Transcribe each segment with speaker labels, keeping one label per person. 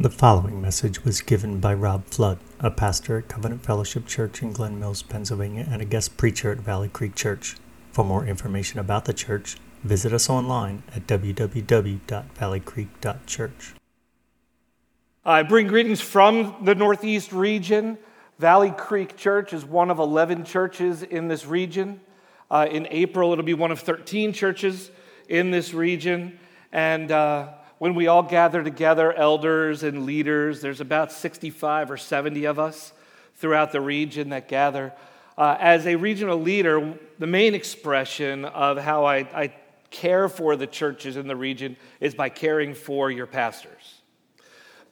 Speaker 1: The following message was given by Rob Flood, a pastor at Covenant Fellowship Church in Glen Mills, Pennsylvania, and a guest preacher at Valley Creek Church. For more information about the church, visit us online at www.valleycreek.church.
Speaker 2: I bring greetings from the Northeast region. Valley Creek Church is one of 11 churches in this region. Uh, in April, it'll be one of 13 churches in this region. And uh, when we all gather together, elders and leaders, there's about 65 or 70 of us throughout the region that gather. Uh, as a regional leader, the main expression of how I, I care for the churches in the region is by caring for your pastors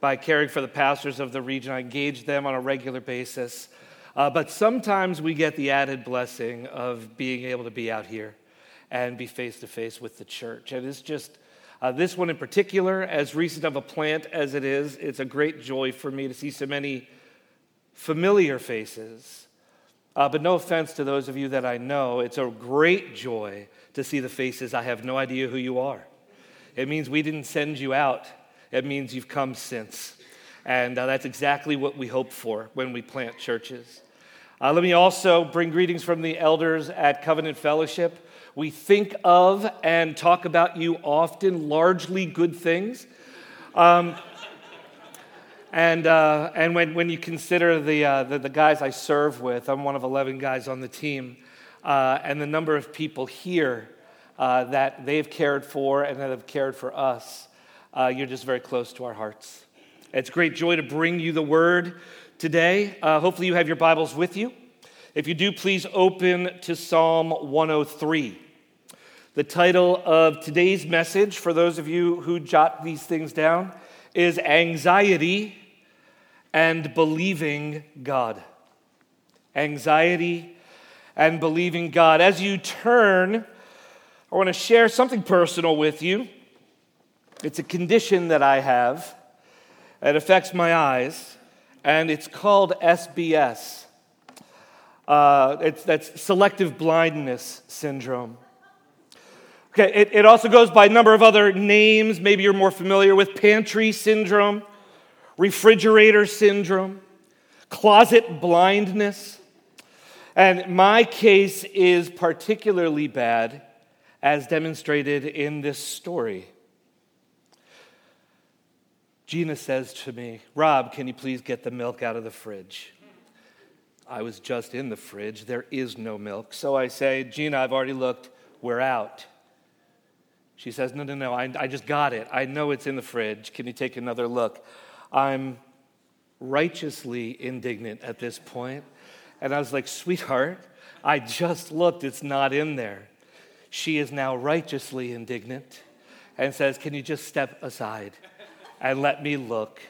Speaker 2: by caring for the pastors of the region. I engage them on a regular basis. Uh, but sometimes we get the added blessing of being able to be out here and be face to face with the church. And it's just, uh, this one in particular, as recent of a plant as it is, it's a great joy for me to see so many familiar faces. Uh, but no offense to those of you that I know, it's a great joy to see the faces I have no idea who you are. It means we didn't send you out it means you've come since. And uh, that's exactly what we hope for when we plant churches. Uh, let me also bring greetings from the elders at Covenant Fellowship. We think of and talk about you often, largely good things. Um, and, uh, and when, when you consider the, uh, the, the, guys I serve with, I'm one of 11 guys on the team, uh, and the number of people here uh, that they've cared for and that have cared for us, uh, you're just very close to our hearts. It's great joy to bring you the word today. Uh, hopefully, you have your Bibles with you. If you do, please open to Psalm 103. The title of today's message, for those of you who jot these things down, is Anxiety and Believing God. Anxiety and Believing God. As you turn, I want to share something personal with you. It's a condition that I have. It affects my eyes, and it's called SBS. Uh, it's, that's selective blindness syndrome. Okay, it, it also goes by a number of other names. Maybe you're more familiar with pantry syndrome, refrigerator syndrome, closet blindness. And my case is particularly bad, as demonstrated in this story. Gina says to me, Rob, can you please get the milk out of the fridge? I was just in the fridge. There is no milk. So I say, Gina, I've already looked. We're out. She says, No, no, no. I, I just got it. I know it's in the fridge. Can you take another look? I'm righteously indignant at this point. And I was like, Sweetheart, I just looked. It's not in there. She is now righteously indignant and says, Can you just step aside? and let me look.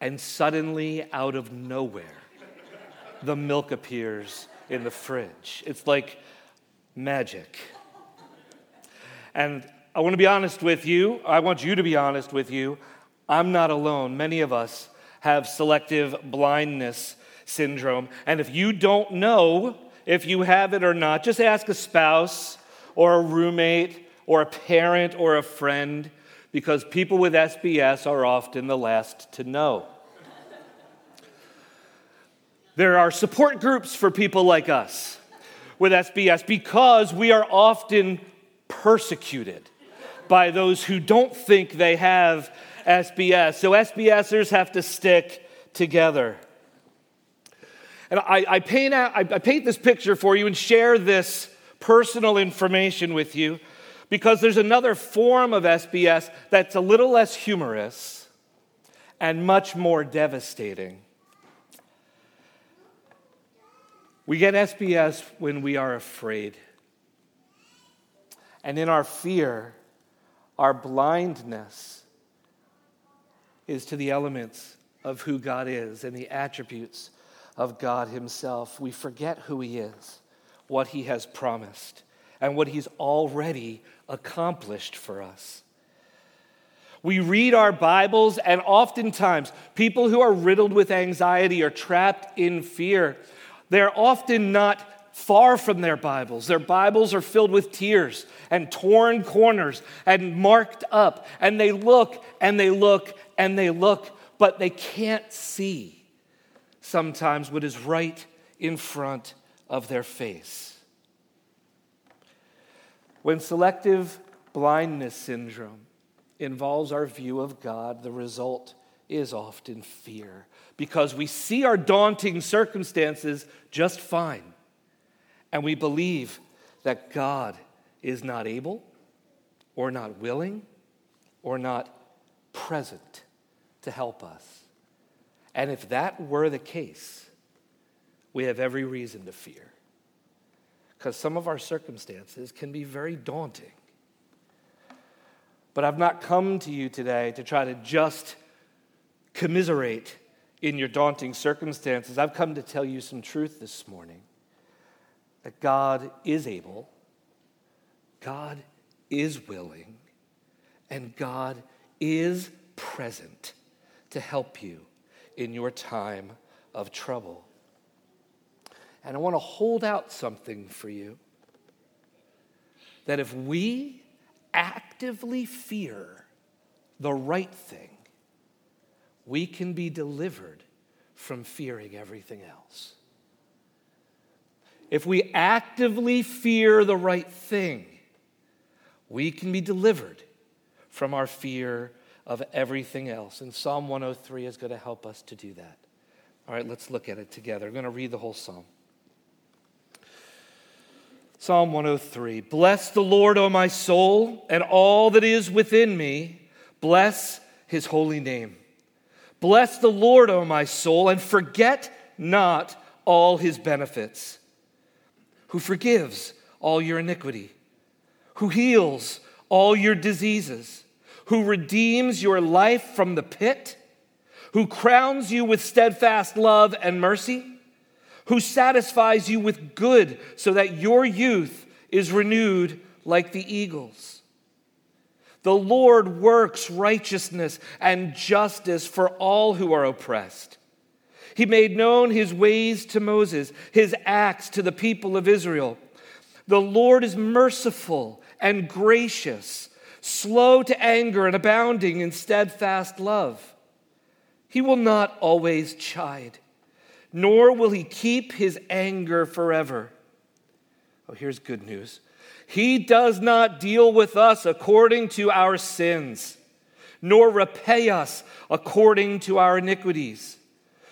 Speaker 2: And suddenly, out of nowhere, the milk appears in the fridge. It's like magic. And I want to be honest with you. I want you to be honest with you. I'm not alone. Many of us have selective blindness syndrome. And if you don't know if you have it or not, just ask a spouse or a roommate or a parent or a friend because people with SBS are often the last to know. There are support groups for people like us with SBS because we are often persecuted by those who don't think they have SBS. So SBSers have to stick together. And I, I paint, out, I, I paint this picture for you and share this personal information with you because there's another form of SBS that's a little less humorous and much more devastating. We get SBS when we are afraid. And in our fear, our blindness is to the elements of who God is and the attributes of God Himself. We forget who He is, what He has promised, and what He's already accomplished for us. We read our Bibles, and oftentimes, people who are riddled with anxiety or trapped in fear, they're often not far from their Bibles. Their Bibles are filled with tears and torn corners and marked up. And they look and they look and they look, but they can't see sometimes what is right in front of their face. When selective blindness syndrome involves our view of God, the result is often fear because we see our daunting circumstances just fine and we believe that God is not able or not willing or not present to help us. And if that were the case, we have every reason to fear. Because some of our circumstances can be very daunting. But I've not come to you today to try to just commiserate in your daunting circumstances. I've come to tell you some truth this morning that God is able, God is willing, and God is present to help you in your time of trouble. And I want to hold out something for you that if we actively fear the right thing, we can be delivered from fearing everything else. If we actively fear the right thing, we can be delivered from our fear of everything else. And Psalm 103 is going to help us to do that. All right, let's look at it together. I'm going to read the whole psalm. Psalm 103 Bless the Lord, O my soul, and all that is within me. Bless his holy name. Bless the Lord, O my soul, and forget not all his benefits who forgives all your iniquity, who heals all your diseases, who redeems your life from the pit, who crowns you with steadfast love and mercy, who satisfies you with good so that your youth is renewed like the eagles. The Lord works righteousness and justice for all who are oppressed. He made known his ways to Moses, his acts to the people of Israel. The Lord is merciful and gracious, slow to anger and abounding in steadfast love. He will not always chide, nor will he keep his anger forever. Oh, here's good news. He does not deal with us according to our sins, nor repay us according to our iniquities.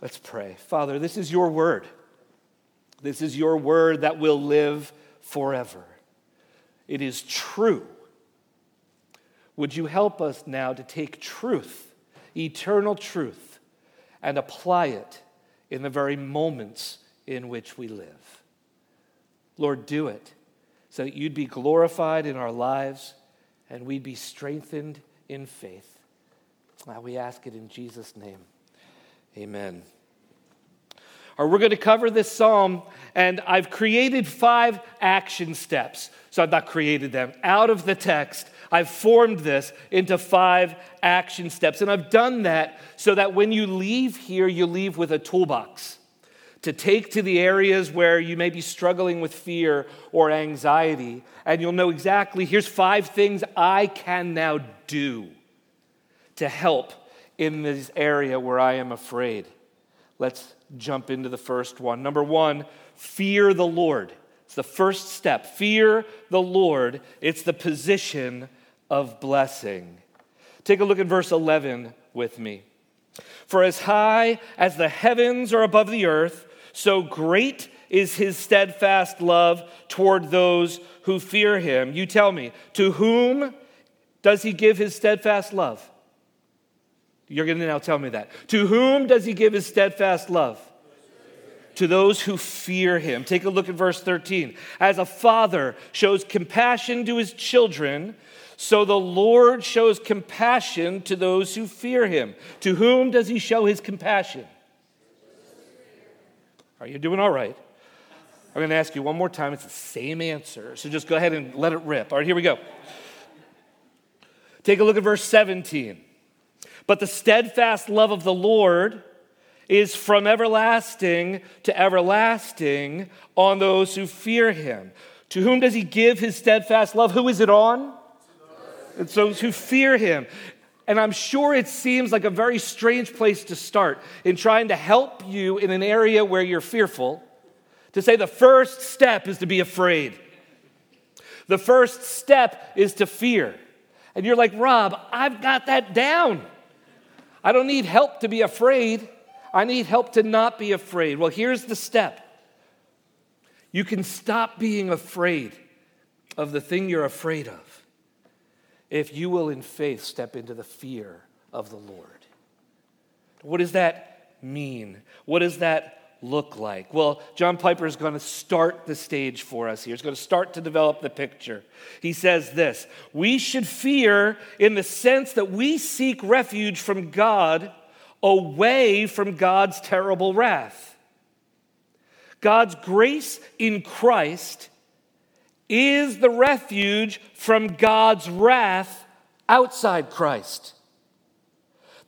Speaker 2: Let's pray. Father, this is your word. This is your word that will live forever. It is true. Would you help us now to take truth, eternal truth, and apply it in the very moments in which we live? Lord, do it so that you'd be glorified in our lives and we'd be strengthened in faith. Now we ask it in Jesus' name. Amen. or we're going to cover this psalm, and I've created five action steps. So I've not created them. Out of the text, I've formed this into five action steps. And I've done that so that when you leave here, you leave with a toolbox to take to the areas where you may be struggling with fear or anxiety. And you'll know exactly here's five things I can now do to help in this area where I am afraid. Let's jump into the first one. Number one, fear the Lord. It's the first step. Fear the Lord. It's the position of blessing. Take a look at verse 11 with me. For as high as the heavens are above the earth, so great is his steadfast love toward those who fear him. You tell me, to whom does he give his steadfast love? You're going to now tell me that. To whom does he give his steadfast love? To those who fear him. Take a look at verse 13. As a father shows compassion to his children, so the Lord shows compassion to those who fear him. To whom does he show his compassion? Are you doing all right? I'm going to ask you one more time. It's the same answer. So just go ahead and let it rip. All right, here we go. Take a look at verse 17. But the steadfast love of the Lord is from everlasting to everlasting on those who fear him. To whom does he give his steadfast love? Who is it on? It's those who fear him. And I'm sure it seems like a very strange place to start in trying to help you in an area where you're fearful. To say the first step is to be afraid. The first step is to fear. And you're like, Rob, I've got that down. I don't need help to be afraid. I need help to not be afraid. Well, here's the step you can stop being afraid of the thing you're afraid of if you will, in faith, step into the fear of the Lord. What does that mean? What does that look like? Well, John Piper is going to start the stage for us here. He's going to start to develop the picture. He says this We should fear in the sense that we seek refuge from God away from God's terrible wrath. God's grace in Christ is the refuge from God's wrath outside Christ.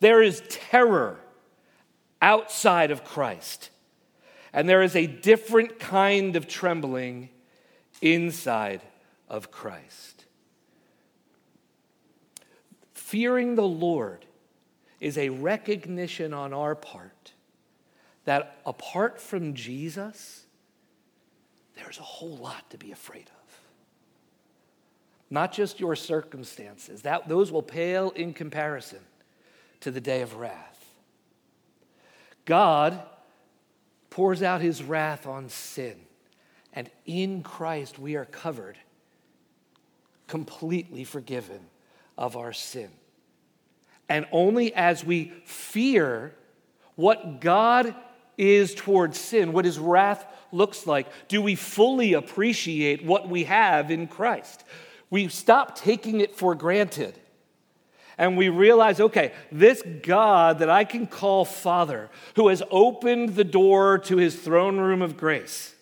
Speaker 2: There is terror outside of Christ, and there is a different kind of trembling inside of Christ. Fearing the Lord is a recognition on our part that apart from Jesus, there's a whole lot to be afraid of not just your circumstances. That, those will pale in comparison to the day of wrath. God pours out his wrath on sin, and in Christ we are covered, completely forgiven of our sin. And only as we fear what God is towards sin, what his wrath looks like, do we fully appreciate what we have in Christ. We stop taking it for granted. And we realize, okay, this God that I can call Father, who has opened the door to his throne room of grace,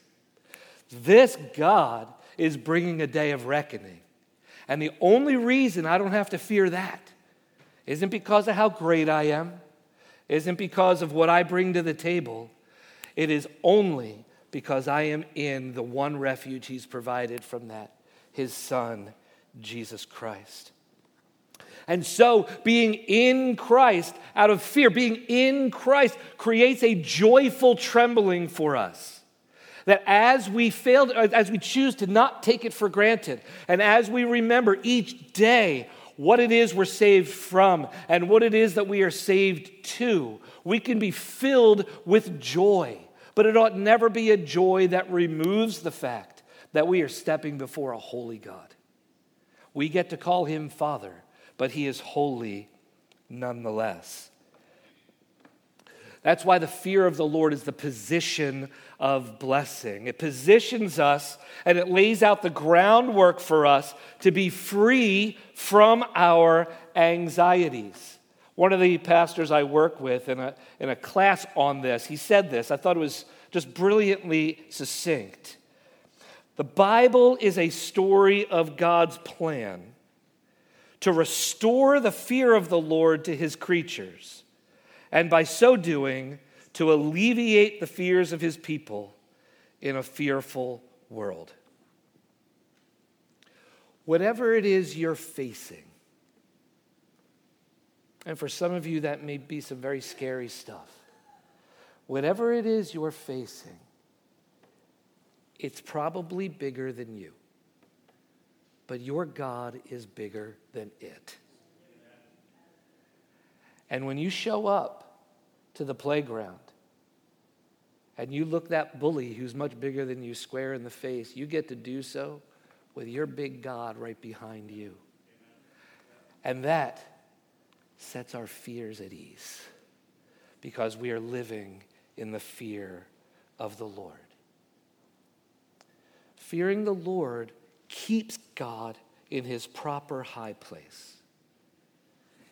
Speaker 2: this God is bringing a day of reckoning. And the only reason I don't have to fear that isn't because of how great I am, isn't because of what I bring to the table. It is only because I am in the one refuge he's provided from that, his Son, Jesus Christ. And so, being in Christ out of fear, being in Christ creates a joyful trembling for us. That as we fail, as we choose to not take it for granted, and as we remember each day what it is we're saved from and what it is that we are saved to, we can be filled with joy. But it ought never be a joy that removes the fact that we are stepping before a holy God. We get to call him Father, but he is holy nonetheless. That's why the fear of the Lord is the position of blessing. It positions us and it lays out the groundwork for us to be free from our anxieties. One of the pastors I work with in a, in a class on this, he said this. I thought it was just brilliantly succinct. The Bible is a story of God's plan to restore the fear of the Lord to his creatures, and by so doing, to alleviate the fears of his people in a fearful world. Whatever it is you're facing, and for some of you, that may be some very scary stuff. Whatever it is you're facing, it's probably bigger than you. But your God is bigger than it. And when you show up to the playground and you look that bully who's much bigger than you square in the face, you get to do so with your big God right behind you. And that sets our fears at ease because we are living in the fear of the Lord. Fearing the Lord keeps God in his proper high place.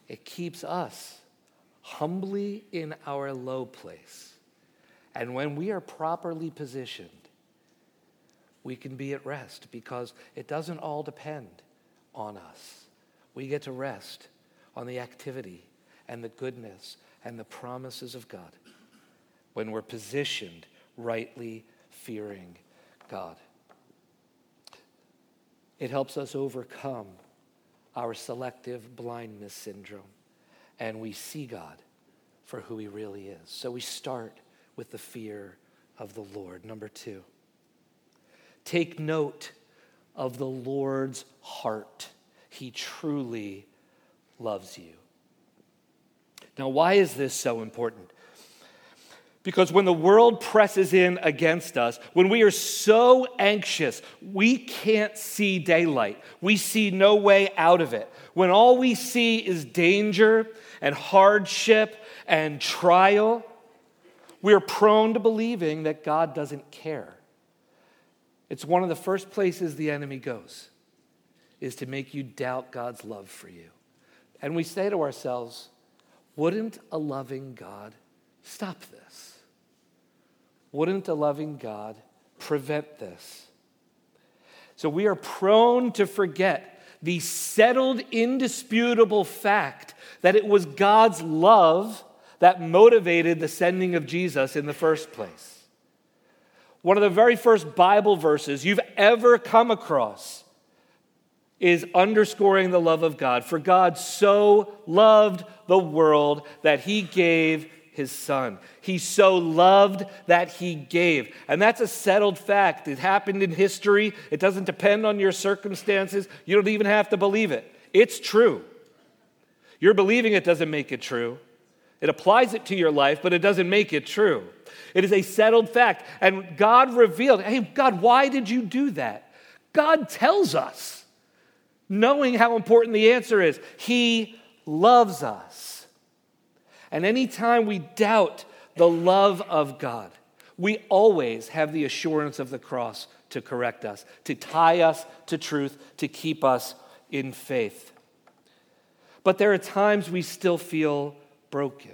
Speaker 2: It keeps us humbly in our low place. And when we are properly positioned, we can be at rest because it doesn't all depend on us. We get to rest on the activity and the goodness and the promises of God when we're positioned rightly fearing God. It helps us overcome our selective blindness syndrome and we see God for who he really is. So we start with the fear of the Lord. Number two, take note of the Lord's heart. He truly loves you. Now, why is this so important? Because when the world presses in against us, when we are so anxious, we can't see daylight. We see no way out of it. When all we see is danger and hardship and trial, we're prone to believing that God doesn't care. It's one of the first places the enemy goes, is to make you doubt God's love for you. And we say to ourselves, wouldn't a loving God stop this? Wouldn't a loving God prevent this? So we are prone to forget the settled, indisputable fact that it was God's love that motivated the sending of Jesus in the first place. One of the very first Bible verses you've ever come across is underscoring the love of God. For God so loved the world that he gave his son. He so loved that he gave. And that's a settled fact. It happened in history. It doesn't depend on your circumstances. You don't even have to believe it. It's true. Your believing it doesn't make it true. It applies it to your life, but it doesn't make it true. It is a settled fact. And God revealed, hey, God, why did you do that? God tells us knowing how important the answer is. He loves us. And anytime we doubt the love of God, we always have the assurance of the cross to correct us, to tie us to truth, to keep us in faith. But there are times we still feel broken.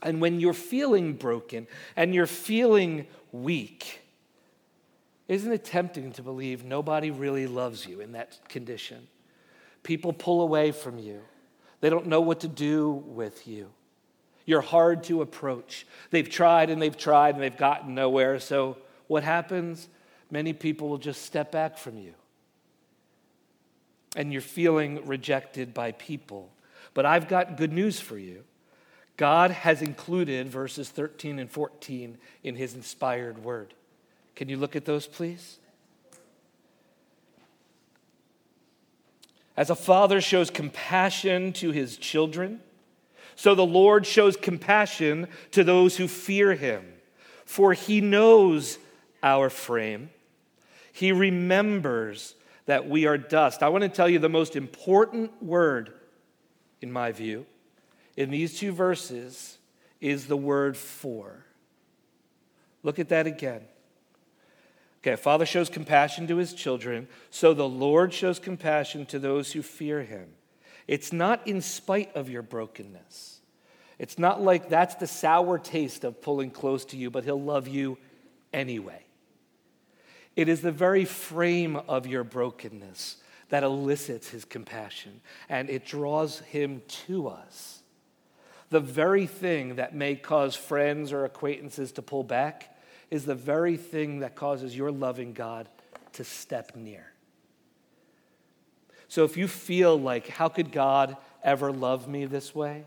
Speaker 2: And when you're feeling broken and you're feeling weak, isn't it tempting to believe nobody really loves you in that condition? People pull away from you, they don't know what to do with you. You're hard to approach. They've tried and they've tried and they've gotten nowhere. So, what happens? Many people will just step back from you. And you're feeling rejected by people. But I've got good news for you. God has included verses 13 and 14 in his inspired word. Can you look at those, please? As a father shows compassion to his children, so the Lord shows compassion to those who fear him. For he knows our frame, he remembers that we are dust. I want to tell you the most important word, in my view, in these two verses is the word for. Look at that again. Okay, a father shows compassion to his children, so the Lord shows compassion to those who fear him. It's not in spite of your brokenness, It's not like that's the sour taste of pulling close to you, but He'll love you anyway. It is the very frame of your brokenness that elicits His compassion, and it draws Him to us. The very thing that may cause friends or acquaintances to pull back is the very thing that causes your loving God to step near. So if you feel like, how could God ever love me this way?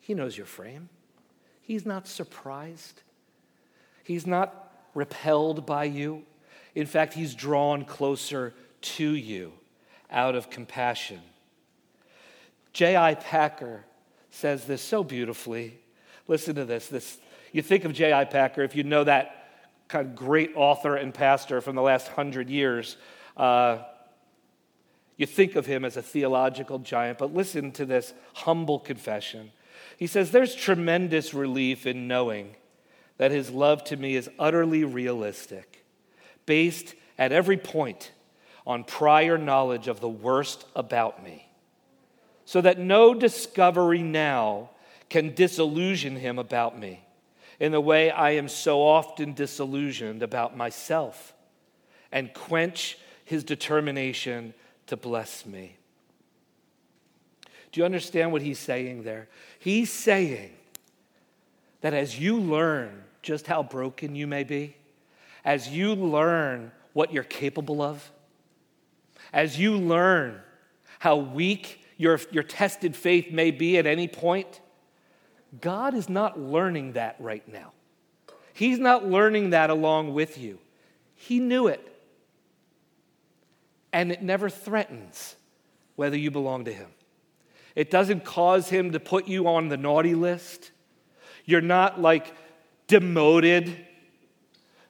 Speaker 2: He knows your frame. He's not surprised. He's not repelled by you. In fact, he's drawn closer to you out of compassion. J.I. Packer says this so beautifully. Listen to this. this you think of J.I. Packer, if you know that kind of great author and pastor from the last hundred years, uh, you think of him as a theological giant. But listen to this humble confession. He says, There's tremendous relief in knowing that his love to me is utterly realistic, based at every point on prior knowledge of the worst about me, so that no discovery now can disillusion him about me in the way I am so often disillusioned about myself and quench his determination to bless me. Do you understand what he's saying there? He's saying that as you learn just how broken you may be, as you learn what you're capable of, as you learn how weak your, your tested faith may be at any point, God is not learning that right now. He's not learning that along with you. He knew it. And it never threatens whether you belong to Him. It doesn't cause Him to put you on the naughty list. You're not like demoted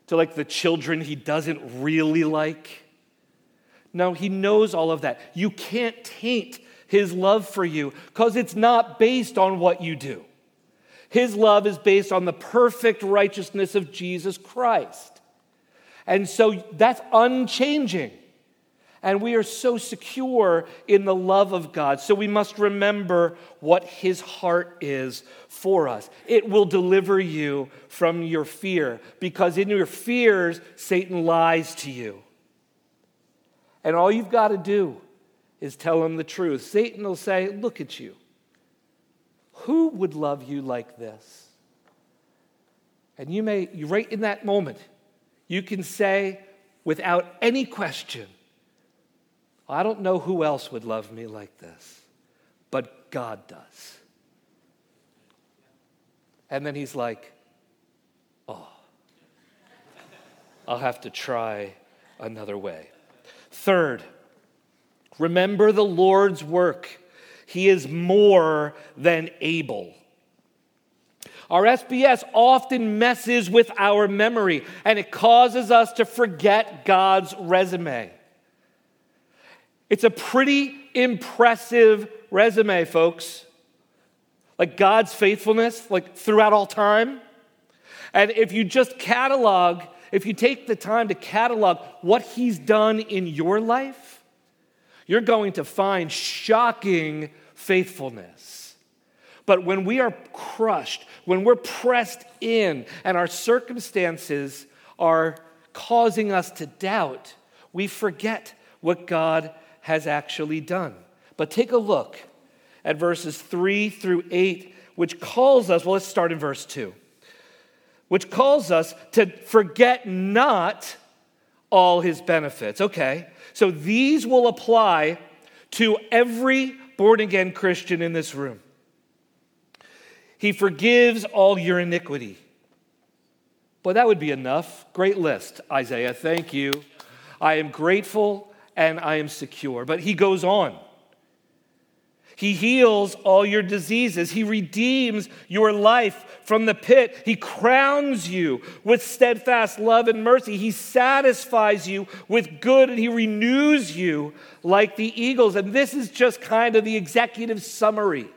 Speaker 2: to like the children He doesn't really like. No, He knows all of that. You can't taint His love for you because it's not based on what you do. His love is based on the perfect righteousness of Jesus Christ. And so that's unchanging. And we are so secure in the love of God. So we must remember what His heart is for us. It will deliver you from your fear, because in your fears, Satan lies to you. And all you've got to do is tell him the truth. Satan will say, Look at you. Who would love you like this? And you may, right in that moment, you can say without any question, I don't know who else would love me like this, but God does. And then he's like, oh, I'll have to try another way. Third, remember the Lord's work he is more than able. Our SBS often messes with our memory and it causes us to forget God's resume. It's a pretty impressive resume, folks. Like God's faithfulness, like throughout all time. And if you just catalog, if you take the time to catalog what He's done in your life, you're going to find shocking faithfulness. But when we are crushed, when we're pressed in, and our circumstances are causing us to doubt, we forget what God has actually done. But take a look at verses 3 through 8, which calls us, well, let's start in verse 2, which calls us to forget not all his benefits. Okay, so these will apply to every born again Christian in this room. He forgives all your iniquity. Boy, that would be enough. Great list, Isaiah. Thank you. I am grateful and I am secure. But he goes on. He heals all your diseases. He redeems your life from the pit. He crowns you with steadfast love and mercy. He satisfies you with good and he renews you like the eagles. And this is just kind of the executive summary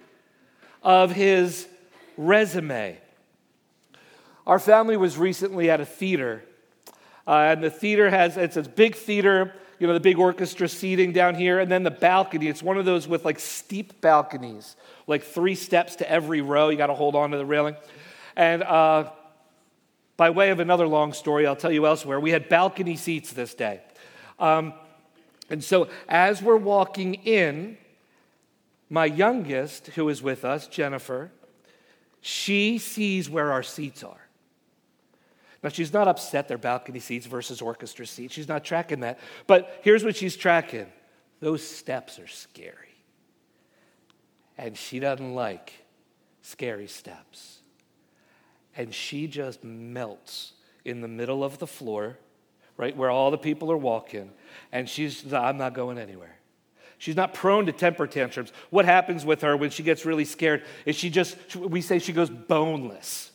Speaker 2: of his resume. Our family was recently at a theater, uh, and the theater has, it's a big theater you know, the big orchestra seating down here, and then the balcony. It's one of those with like steep balconies, like three steps to every row. You got to hold on to the railing. And uh, by way of another long story, I'll tell you elsewhere, we had balcony seats this day. Um, and so as we're walking in, my youngest, who is with us, Jennifer, she sees where our seats are. Now, she's not upset they're balcony seats versus orchestra seats. She's not tracking that. But here's what she's tracking those steps are scary. And she doesn't like scary steps. And she just melts in the middle of the floor, right where all the people are walking. And she's, I'm not going anywhere. She's not prone to temper tantrums. What happens with her when she gets really scared is she just, we say she goes boneless.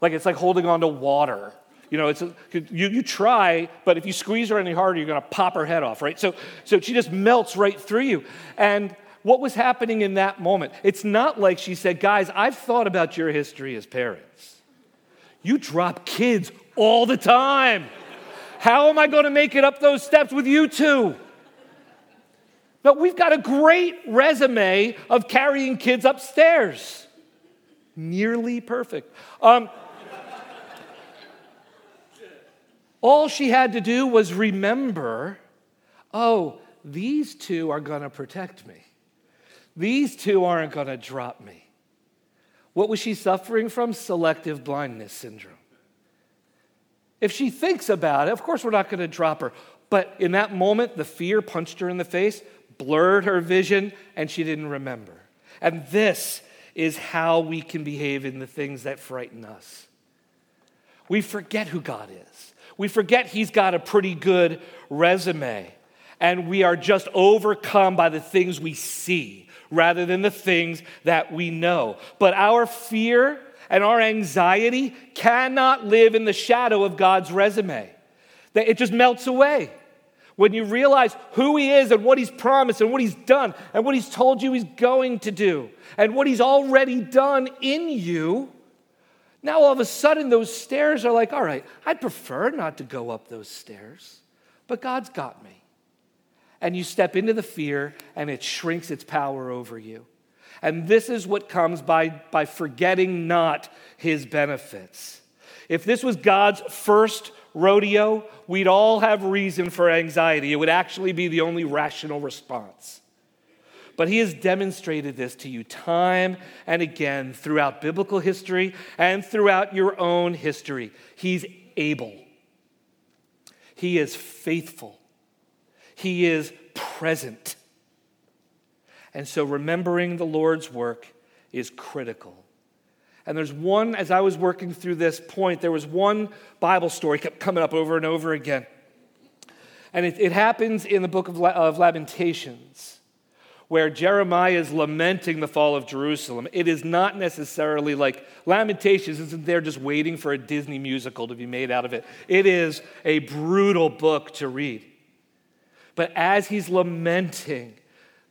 Speaker 2: Like it's like holding on to water. You know, it's a, you, you try, but if you squeeze her any harder, you're going to pop her head off, right? So, so she just melts right through you. And what was happening in that moment? It's not like she said, Guys, I've thought about your history as parents. You drop kids all the time. How am I going to make it up those steps with you two? But we've got a great resume of carrying kids upstairs. Nearly perfect. Um, all she had to do was remember oh, these two are going to protect me. These two aren't going to drop me. What was she suffering from? Selective blindness syndrome. If she thinks about it, of course, we're not going to drop her. But in that moment, the fear punched her in the face, blurred her vision, and she didn't remember. And this is how we can behave in the things that frighten us. We forget who God is. We forget He's got a pretty good resume. And we are just overcome by the things we see rather than the things that we know. But our fear and our anxiety cannot live in the shadow of God's resume. It just melts away. When you realize who He is and what He's promised and what He's done and what He's told you He's going to do and what He's already done in you, now, all of a sudden, those stairs are like, all right, I'd prefer not to go up those stairs, but God's got me. And you step into the fear, and it shrinks its power over you. And this is what comes by, by forgetting not his benefits. If this was God's first rodeo, we'd all have reason for anxiety. It would actually be the only rational response. But he has demonstrated this to you time and again throughout biblical history and throughout your own history. He's able, he is faithful, he is present. And so remembering the Lord's work is critical. And there's one, as I was working through this point, there was one Bible story kept coming up over and over again. And it, it happens in the book of, of Lamentations where Jeremiah is lamenting the fall of Jerusalem. It is not necessarily like Lamentations isn't there just waiting for a Disney musical to be made out of it. It is a brutal book to read. But as he's lamenting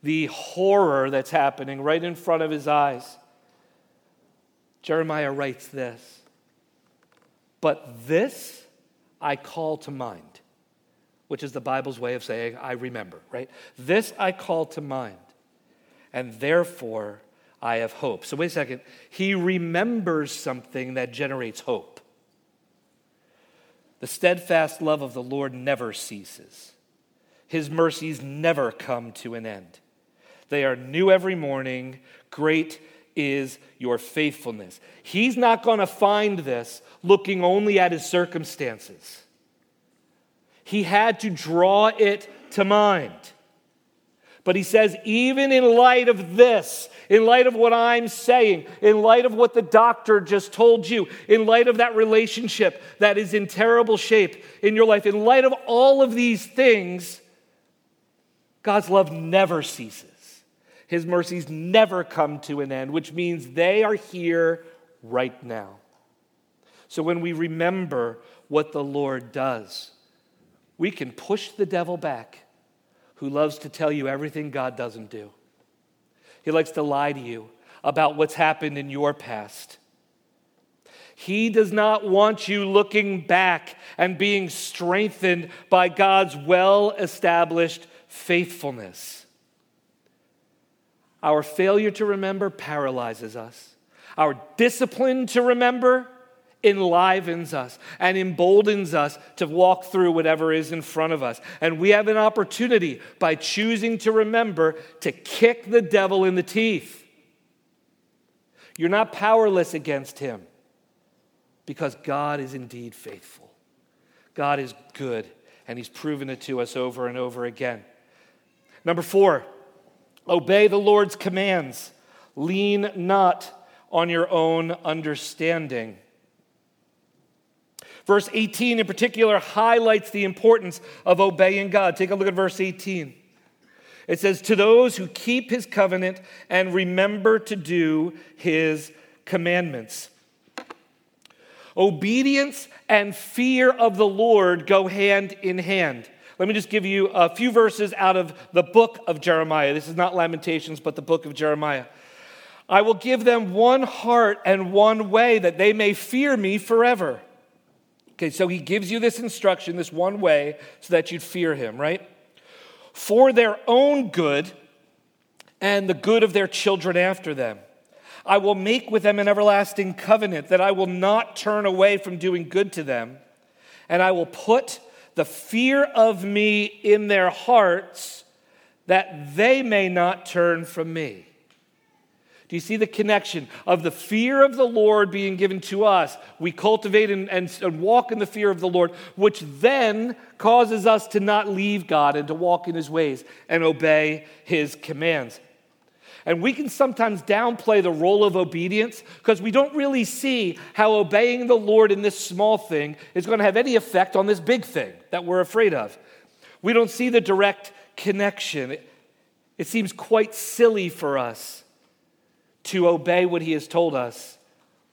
Speaker 2: the horror that's happening right in front of his eyes, Jeremiah writes this But this I call to mind, which is the Bible's way of saying, I remember, right? This I call to mind and therefore I have hope. So, wait a second. He remembers something that generates hope. The steadfast love of the Lord never ceases, His mercies never come to an end. They are new every morning. Great is your faithfulness. He's not going to find this looking only at his circumstances. He had to draw it to mind. But he says, even in light of this, in light of what I'm saying, in light of what the doctor just told you, in light of that relationship that is in terrible shape in your life, in light of all of these things, God's love never ceases. His mercies never come to an end, which means they are here right now. So when we remember what the Lord does, we can push the devil back who loves to tell you everything God doesn't do. He likes to lie to you about what's happened in your past. He does not want you looking back and being strengthened by God's well established faithfulness. Our failure to remember paralyzes us. Our discipline to remember enlivens us and emboldens us to walk through whatever is in front of us. And we have an opportunity by choosing to remember to kick the devil in the teeth. You're not powerless against him because God is indeed faithful. God is good, and he's proven it to us over and over again. Number four, obey the Lord's commands. Lean not on your own understanding. Verse 18 in particular highlights the importance of obeying God. Take a look at verse 18. It says, To those who keep his covenant and remember to do his commandments. Obedience and fear of the Lord go hand in hand. Let me just give you a few verses out of the book of Jeremiah. This is not Lamentations, but the book of Jeremiah. I will give them one heart and one way that they may fear me forever. Okay, so he gives you this instruction, this one way, so that you'd fear him, right? For their own good and the good of their children after them. I will make with them an everlasting covenant that I will not turn away from doing good to them, and I will put the fear of me in their hearts that they may not turn from me. Do you see the connection of the fear of the Lord being given to us? We cultivate and, and, and, walk in the fear of the Lord, which then causes us to not leave God and to walk in his ways and obey his commands. And we can sometimes downplay the role of obedience because we don't really see how obeying the Lord in this small thing is going to have any effect on this big thing that we're afraid of. We don't see the direct connection. It, it seems quite silly for us to obey what he has told us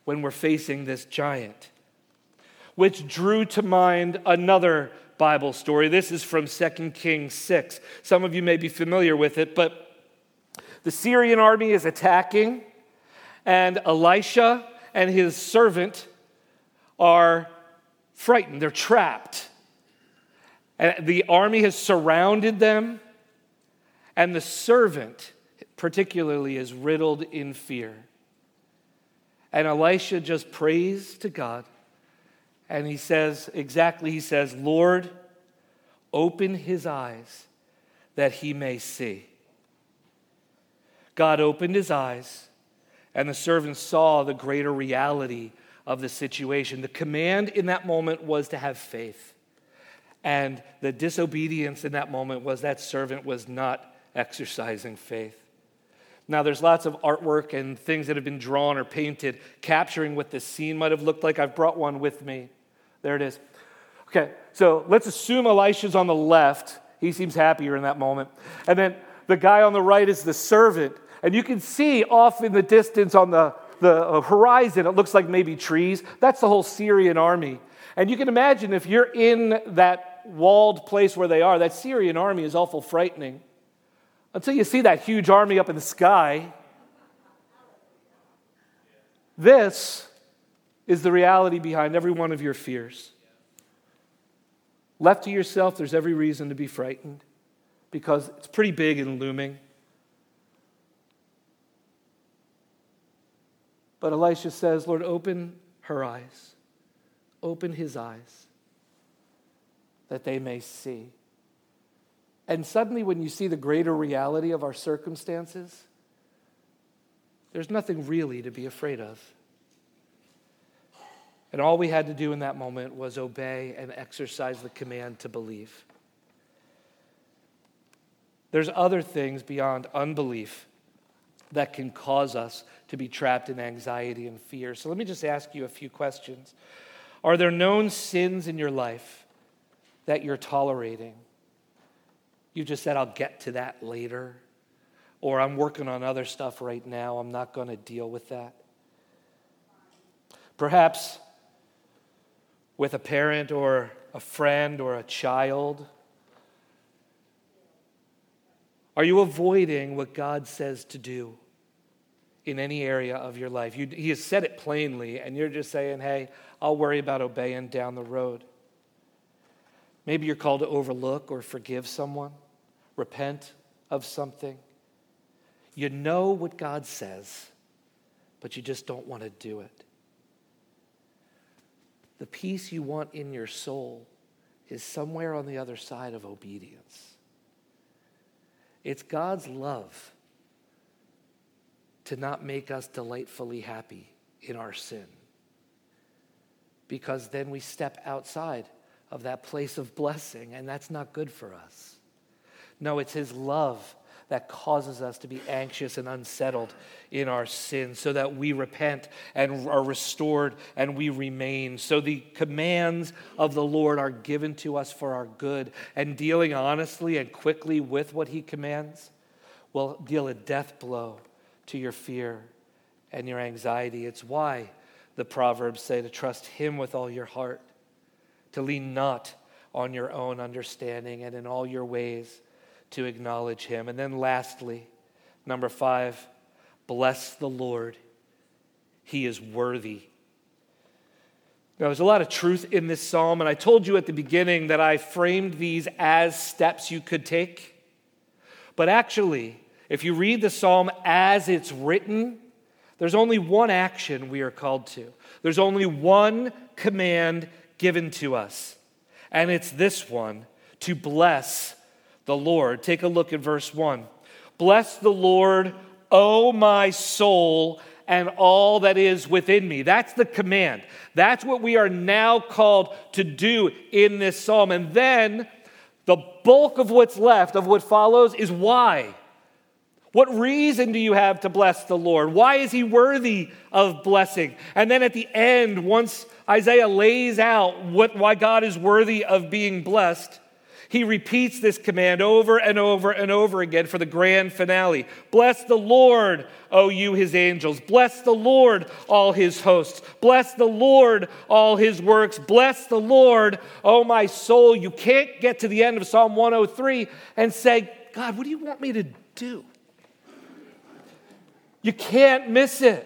Speaker 2: when we're facing this giant. Which drew to mind another Bible story. This is from 2 Kings 6. Some of you may be familiar with it, but the Syrian army is attacking, and Elisha and his servant are frightened. They're trapped. And the army has surrounded them, and the servant particularly, is riddled in fear. And Elisha just prays to God. And he says, exactly, he says, Lord, open his eyes that he may see. God opened his eyes, and the servant saw the greater reality of the situation. The command in that moment was to have faith. And the disobedience in that moment was that servant was not exercising faith. Now, there's lots of artwork and things that have been drawn or painted capturing what this scene might have looked like. I've brought one with me. There it is. Okay, so let's assume Elisha's on the left. He seems happier in that moment. And then the guy on the right is the servant. And you can see off in the distance on the, the uh, horizon, it looks like maybe trees. That's the whole Syrian army. And you can imagine if you're in that walled place where they are, that Syrian army is awful frightening until you see that huge army up in the sky. This is the reality behind every one of your fears. Left to yourself, there's every reason to be frightened because it's pretty big and looming. But Elisha says, Lord, open her eyes, open his eyes, that they may see. And suddenly, when you see the greater reality of our circumstances, there's nothing really to be afraid of. And all we had to do in that moment was obey and exercise the command to believe. There's other things beyond unbelief that can cause us to be trapped in anxiety and fear. So let me just ask you a few questions. Are there known sins in your life that you're tolerating? You just said, I'll get to that later. Or I'm working on other stuff right now. I'm not going to deal with that. Perhaps with a parent or a friend or a child. Are you avoiding what God says to do in any area of your life? You, he has said it plainly, and you're just saying, hey, I'll worry about obeying down the road. Maybe you're called to overlook or forgive someone, repent of something. You know what God says, but you just don't want to do it. The peace you want in your soul is somewhere on the other side of obedience. It's God's love to not make us delightfully happy in our sin. Because then we step outside of that place of blessing, and that's not good for us. No, it's His love that causes us to be anxious and unsettled in our sin so that we repent and are restored and we remain. So the commands of the Lord are given to us for our good, and dealing honestly and quickly with what He commands will deal a death blow to your fear and your anxiety. It's why the Proverbs say to trust Him with all your heart to lean not on your own understanding, and in all your ways to acknowledge Him. And then, lastly, number five, bless the Lord. He is worthy. Now, there's a lot of truth in this psalm, and I told you at the beginning that I framed these as steps you could take. But actually, if you read the psalm as it's written, there's only one action we are called to. There's only one command given to us. And it's this one to bless the Lord. Take a look at verse 1. Bless the Lord, O my soul, and all that is within me. That's the command. That's what we are now called to do in this psalm. And then the bulk of what's left, of what follows, is why. What reason do you have to bless the Lord? Why is he worthy of blessing? And then at the end, once Isaiah lays out what, why God is worthy of being blessed, he repeats this command over and over and over again for the grand finale. Bless the Lord, O you his angels. Bless the Lord, all his hosts. Bless the Lord, all his works. Bless the Lord, O my soul. You can't get to the end of Psalm 103 and say, God, what do you want me to do? You can't miss it.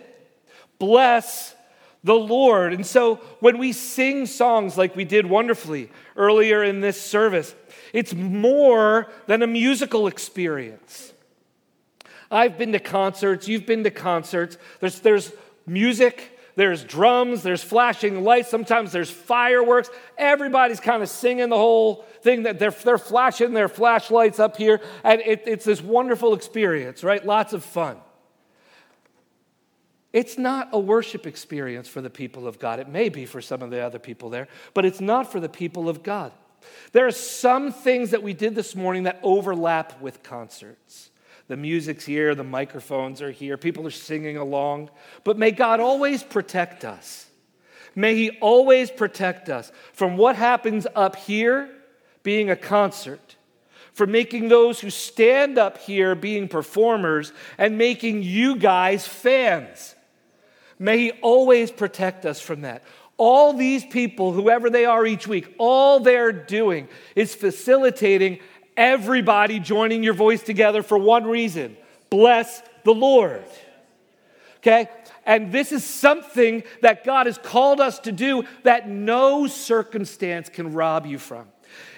Speaker 2: Bless the Lord. And so when we sing songs like we did wonderfully earlier in this service, it's more than a musical experience. I've been to concerts, you've been to concerts. There's, there's music, there's drums, there's flashing lights, sometimes there's fireworks. Everybody's kind of singing the whole thing that they're, they're flashing their flashlights up here. And it, it's this wonderful experience, right? Lots of fun. It's not a worship experience for the people of God. It may be for some of the other people there, but it's not for the people of God. There are some things that we did this morning that overlap with concerts. The music's here, the microphones are here, people are singing along. But may God always protect us. May He always protect us from what happens up here being a concert, from making those who stand up here being performers, and making you guys fans. May He always protect us from that. All these people, whoever they are each week, all they're doing is facilitating everybody joining your voice together for one reason bless the Lord. Okay? And this is something that God has called us to do that no circumstance can rob you from.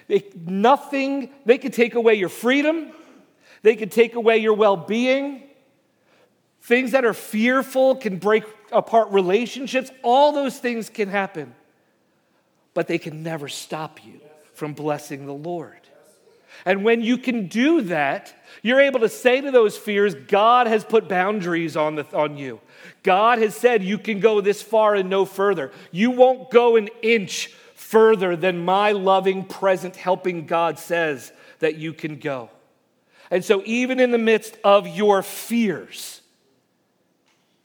Speaker 2: They, nothing, they could take away your freedom, they could take away your well being. Things that are fearful can break apart relationships. All those things can happen, but they can never stop you from blessing the Lord. And when you can do that, you're able to say to those fears, God has put boundaries on, the, on you. God has said you can go this far and no further. You won't go an inch further than my loving, present, helping God says that you can go. And so, even in the midst of your fears,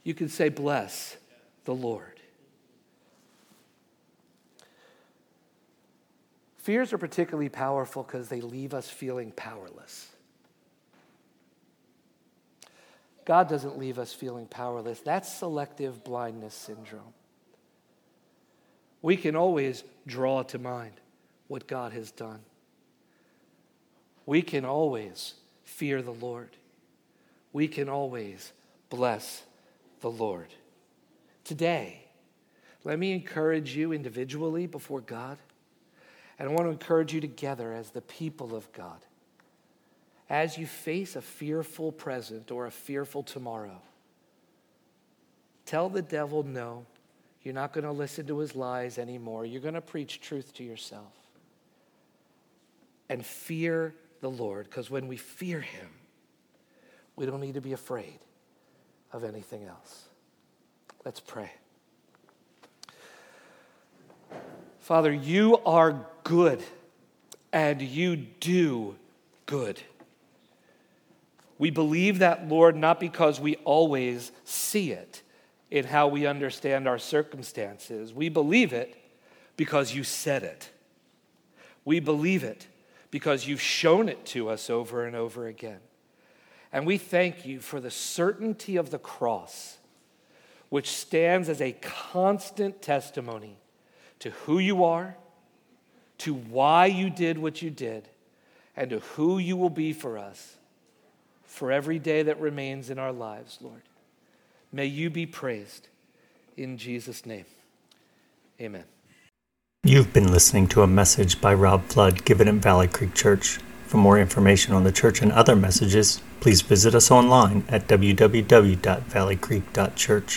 Speaker 2: you can say, Bless the Lord. Fears are particularly powerful because they leave us feeling powerless. God doesn't leave us feeling powerless. That's selective blindness syndrome. We can always draw to mind what God has done. We can always fear the Lord. We can always bless the Lord. Today, let me encourage you individually before God And I want to encourage you together as the people of God. As you face a fearful present or a fearful tomorrow, tell the devil no. You're not going to listen to his lies anymore. You're going to preach truth to yourself. And fear the Lord, because when we fear him, we don't need to be afraid of anything else. Let's pray. Father, you are good and you do good. We believe that, Lord, not because we always see it in how we understand our circumstances. We believe it because you said it. We believe it because you've shown it to us over and over again. And we thank you for the certainty of the cross, which stands as a constant testimony to who you are, to why you did what you did, and to who you will be for us for every day that remains in our lives, Lord. May you be praised in Jesus' name. Amen.
Speaker 1: You've been listening to a message by Rob Flood given at Valley Creek Church. For more information on the church and other messages, please visit us online at www.valleycreek.church.